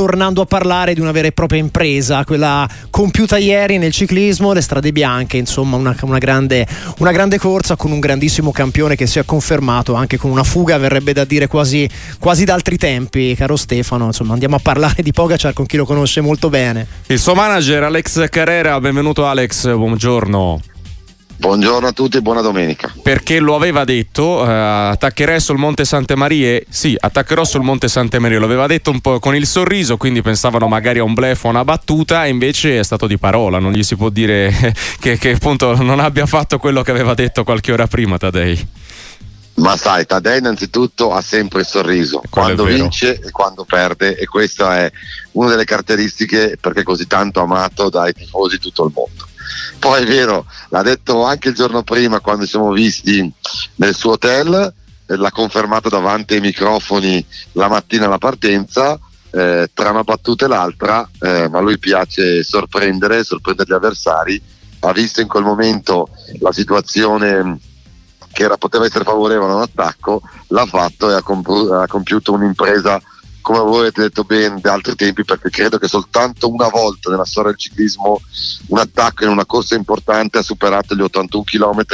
tornando a parlare di una vera e propria impresa, quella compiuta ieri nel ciclismo, le strade bianche, insomma una, una, grande, una grande, corsa con un grandissimo campione che si è confermato anche con una fuga, verrebbe da dire quasi, quasi d'altri tempi, caro Stefano, insomma andiamo a parlare di Pogacar con chi lo conosce molto bene. Il suo manager Alex Carrera, benvenuto Alex, buongiorno. Buongiorno a tutti e buona domenica. Perché lo aveva detto, eh, attaccherei sul Monte Sante Marie? Sì, attaccherò sul Monte Sante Marie, lo aveva detto un po' con il sorriso, quindi pensavano magari a un blef o una battuta, e invece è stato di parola, non gli si può dire che, che appunto non abbia fatto quello che aveva detto qualche ora prima Tadei. Ma sai, Tadei innanzitutto ha sempre il sorriso, quando vince e quando perde e questa è una delle caratteristiche perché è così tanto amato dai tifosi di tutto il mondo. Poi è vero, l'ha detto anche il giorno prima quando ci siamo visti nel suo hotel, eh, l'ha confermato davanti ai microfoni la mattina alla partenza, eh, tra una battuta e l'altra, eh, ma lui piace sorprendere, sorprendere gli avversari, ha visto in quel momento la situazione che era, poteva essere favorevole a un attacco, l'ha fatto e ha, comp- ha compiuto un'impresa come voi avete detto bene da altri tempi perché credo che soltanto una volta nella storia del ciclismo un attacco in una corsa importante ha superato gli 81 km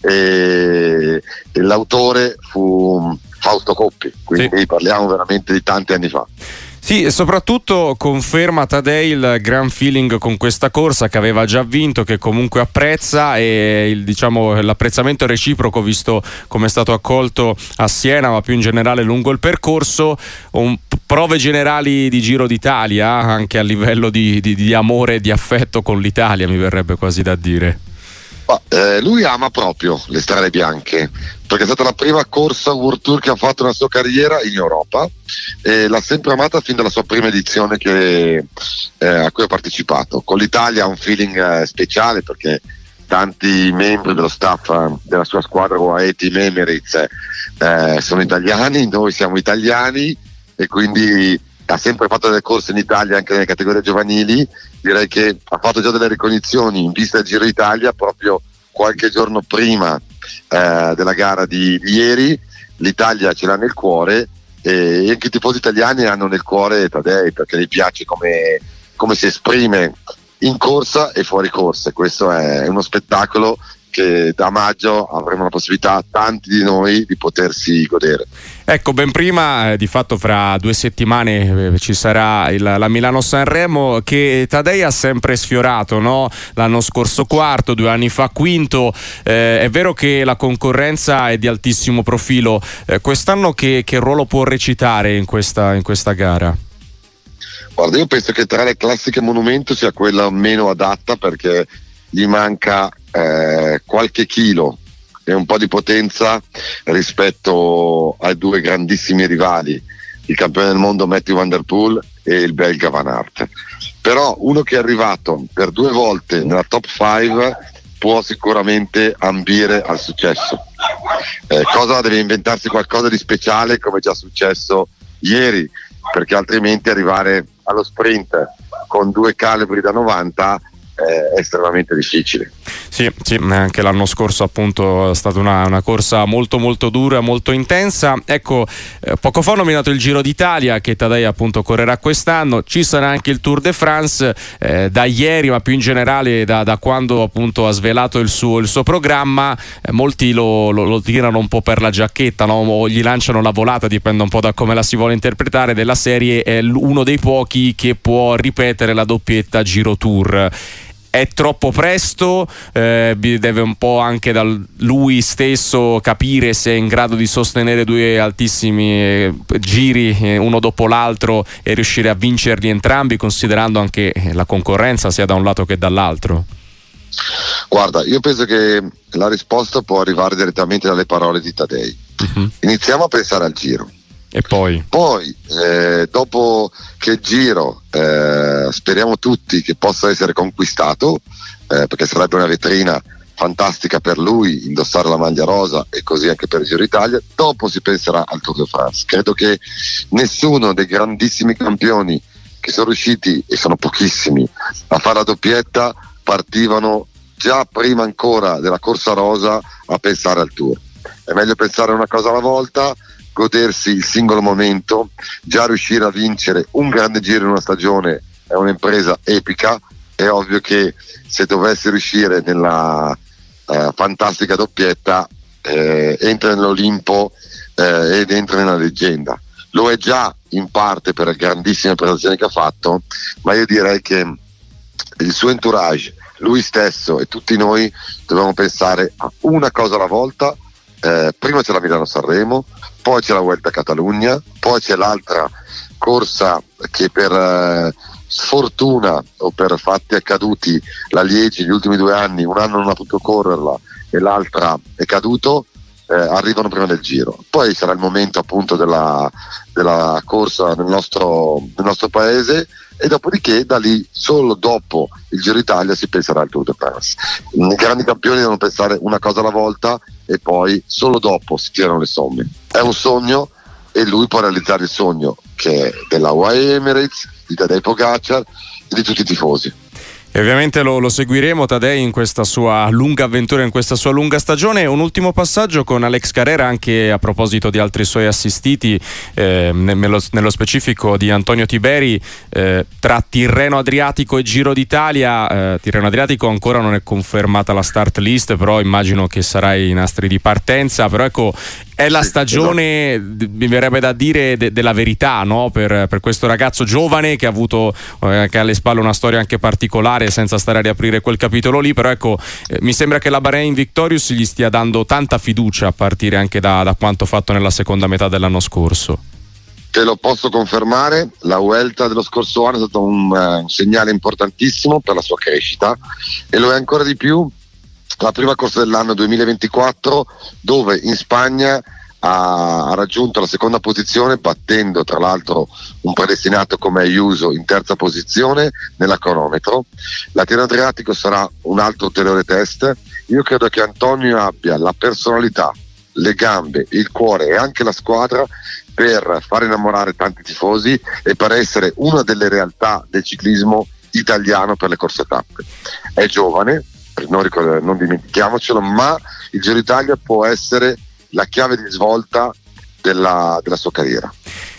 e, e l'autore fu Fausto Coppi quindi sì. parliamo veramente di tanti anni fa sì, e soprattutto conferma Tadei il gran feeling con questa corsa che aveva già vinto, che comunque apprezza e il, diciamo, l'apprezzamento reciproco visto come è stato accolto a Siena, ma più in generale lungo il percorso. Un, prove generali di Giro d'Italia, anche a livello di, di, di amore e di affetto con l'Italia, mi verrebbe quasi da dire. Eh, lui ama proprio le strade bianche perché è stata la prima corsa World Tour che ha fatto nella sua carriera in Europa e l'ha sempre amata fin dalla sua prima edizione che, eh, a cui ha partecipato. Con l'Italia ha un feeling eh, speciale perché tanti membri dello staff eh, della sua squadra UAE Team Emirates eh, sono italiani, noi siamo italiani e quindi ha sempre fatto delle corse in Italia anche nelle categorie giovanili, direi che ha fatto già delle ricognizioni in vista del Giro Italia proprio qualche giorno prima eh, della gara di, di, ieri, l'Italia ce l'ha nel cuore e anche i tifosi italiani hanno nel cuore Tadei perché gli piace come, come si esprime in corsa e fuori corsa, questo è uno spettacolo che da maggio avremo la possibilità, tanti di noi, di potersi godere. Ecco, ben prima, eh, di fatto fra due settimane eh, ci sarà il, la Milano-Sanremo che Tadei ha sempre sfiorato, no? l'anno scorso quarto, due anni fa quinto, eh, è vero che la concorrenza è di altissimo profilo, eh, quest'anno che, che, ruolo può recitare in questa, in questa gara? Guarda, io penso che tra le classiche monumento sia quella meno adatta perché gli manca eh, qualche chilo e un po' di potenza rispetto ai due grandissimi rivali, il campione del mondo Matthew Van Der Poel e il belga Van Aert. Però uno che è arrivato per due volte nella top 5 può sicuramente ambire al successo. Eh, cosa deve inventarsi qualcosa di speciale come già successo ieri, perché altrimenti arrivare allo sprint con due calibri da 90 è estremamente difficile. Sì, sì, anche l'anno scorso appunto è stata una, una corsa molto molto dura, molto intensa. Ecco, eh, poco fa ho nominato il Giro d'Italia che Tadei appunto correrà quest'anno, ci sarà anche il Tour de France eh, da ieri, ma più in generale da, da quando appunto ha svelato il suo, il suo programma, eh, molti lo, lo, lo, tirano un po' per la giacchetta no? o gli lanciano la volata, dipende un po' da come la si vuole interpretare, della serie è uno dei pochi che può ripetere la doppietta Giro Tour è troppo presto, eh, deve un po' anche da lui stesso capire se è in grado di sostenere due altissimi eh, giri eh, uno dopo l'altro e riuscire a vincerli entrambi, considerando anche la concorrenza sia da un lato che dall'altro. Guarda, io penso che la risposta può arrivare direttamente dalle parole di Tadei. Uh-huh. Iniziamo a pensare al giro. E poi? Poi, eh, dopo che il giro, eh, speriamo tutti che possa essere conquistato, eh, perché sarebbe una vetrina fantastica per lui indossare la maglia rosa e così anche per il Giro Italia, dopo si penserà al Tour de France. Credo che nessuno dei grandissimi campioni che sono riusciti, e sono pochissimi, a fare la doppietta partivano già prima ancora della corsa rosa a pensare al Tour. È meglio pensare una cosa alla volta, godersi il singolo momento, già riuscire a vincere un grande giro in una stagione è un'impresa epica, è ovvio che se dovesse riuscire nella eh, fantastica doppietta eh, entra nell'Olimpo eh, ed entra nella leggenda. Lo è già in parte per le grandissime prestazioni che ha fatto, ma io direi che il suo entourage, lui stesso e tutti noi dobbiamo pensare a una cosa alla volta. Eh, prima c'è la Milano-Sanremo, poi c'è la Vuelta a Catalogna, poi c'è l'altra corsa che per eh, sfortuna o per fatti accaduti la Liegi negli ultimi due anni, un anno non ha potuto correrla e l'altra è caduto, eh, arrivano prima del giro. Poi sarà il momento appunto della, della corsa nel nostro, nel nostro, paese e dopodiché da lì solo dopo il Giro Italia si penserà al Tour de France. I grandi campioni devono pensare una cosa alla volta e poi solo dopo si tirano le somme. È un sogno e lui può realizzare il sogno che è della UAE Emirates, di Tadej Pogacar e di tutti i tifosi. E ovviamente lo, lo, seguiremo Tadei in questa sua lunga avventura, in questa sua lunga stagione. Un ultimo passaggio con Alex Carrera anche a proposito di altri suoi assistiti, eh, nello, nello, specifico di Antonio Tiberi, eh, tra Tirreno Adriatico e Giro d'Italia. Eh, Tirreno Adriatico ancora non è confermata la start list, però immagino che sarai i nastri di partenza. Però ecco, è la stagione, mi verrebbe da dire, de- della verità no? per, per, questo ragazzo giovane che ha avuto eh, che ha alle spalle una storia anche particolare senza stare a riaprire quel capitolo lì, però ecco, eh, mi sembra che la Bahrain Victorious gli stia dando tanta fiducia a partire anche da, da quanto fatto nella seconda metà dell'anno scorso. Te lo posso confermare, la Vuelta dello scorso anno è stato un, uh, un segnale importantissimo per la sua crescita e lo è ancora di più la prima corsa dell'anno 2024 dove in Spagna ha, raggiunto la seconda posizione battendo tra l'altro un predestinato come Ayuso in terza posizione nella cronometro. La Tirreno Adriatico sarà un altro ulteriore test. Io credo che Antonio abbia la personalità, le gambe, il cuore e anche la squadra per far innamorare tanti tifosi e per essere una delle realtà del ciclismo italiano per le corse tappe. È giovane, non, ricordo, non dimentichiamocelo, ma il Giro Italia può essere la chiave di svolta della, della sua carriera.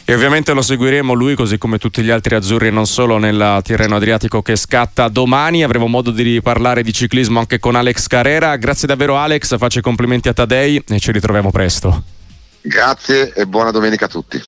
E ovviamente lo seguiremo lui così come tutti gli altri azzurri non solo nel Tirreno Adriatico che scatta domani. Avremo modo di parlare di ciclismo anche con Alex Carrera. Grazie davvero Alex, faccio i complimenti a Tadei e ci ritroviamo presto. Grazie e buona domenica a tutti.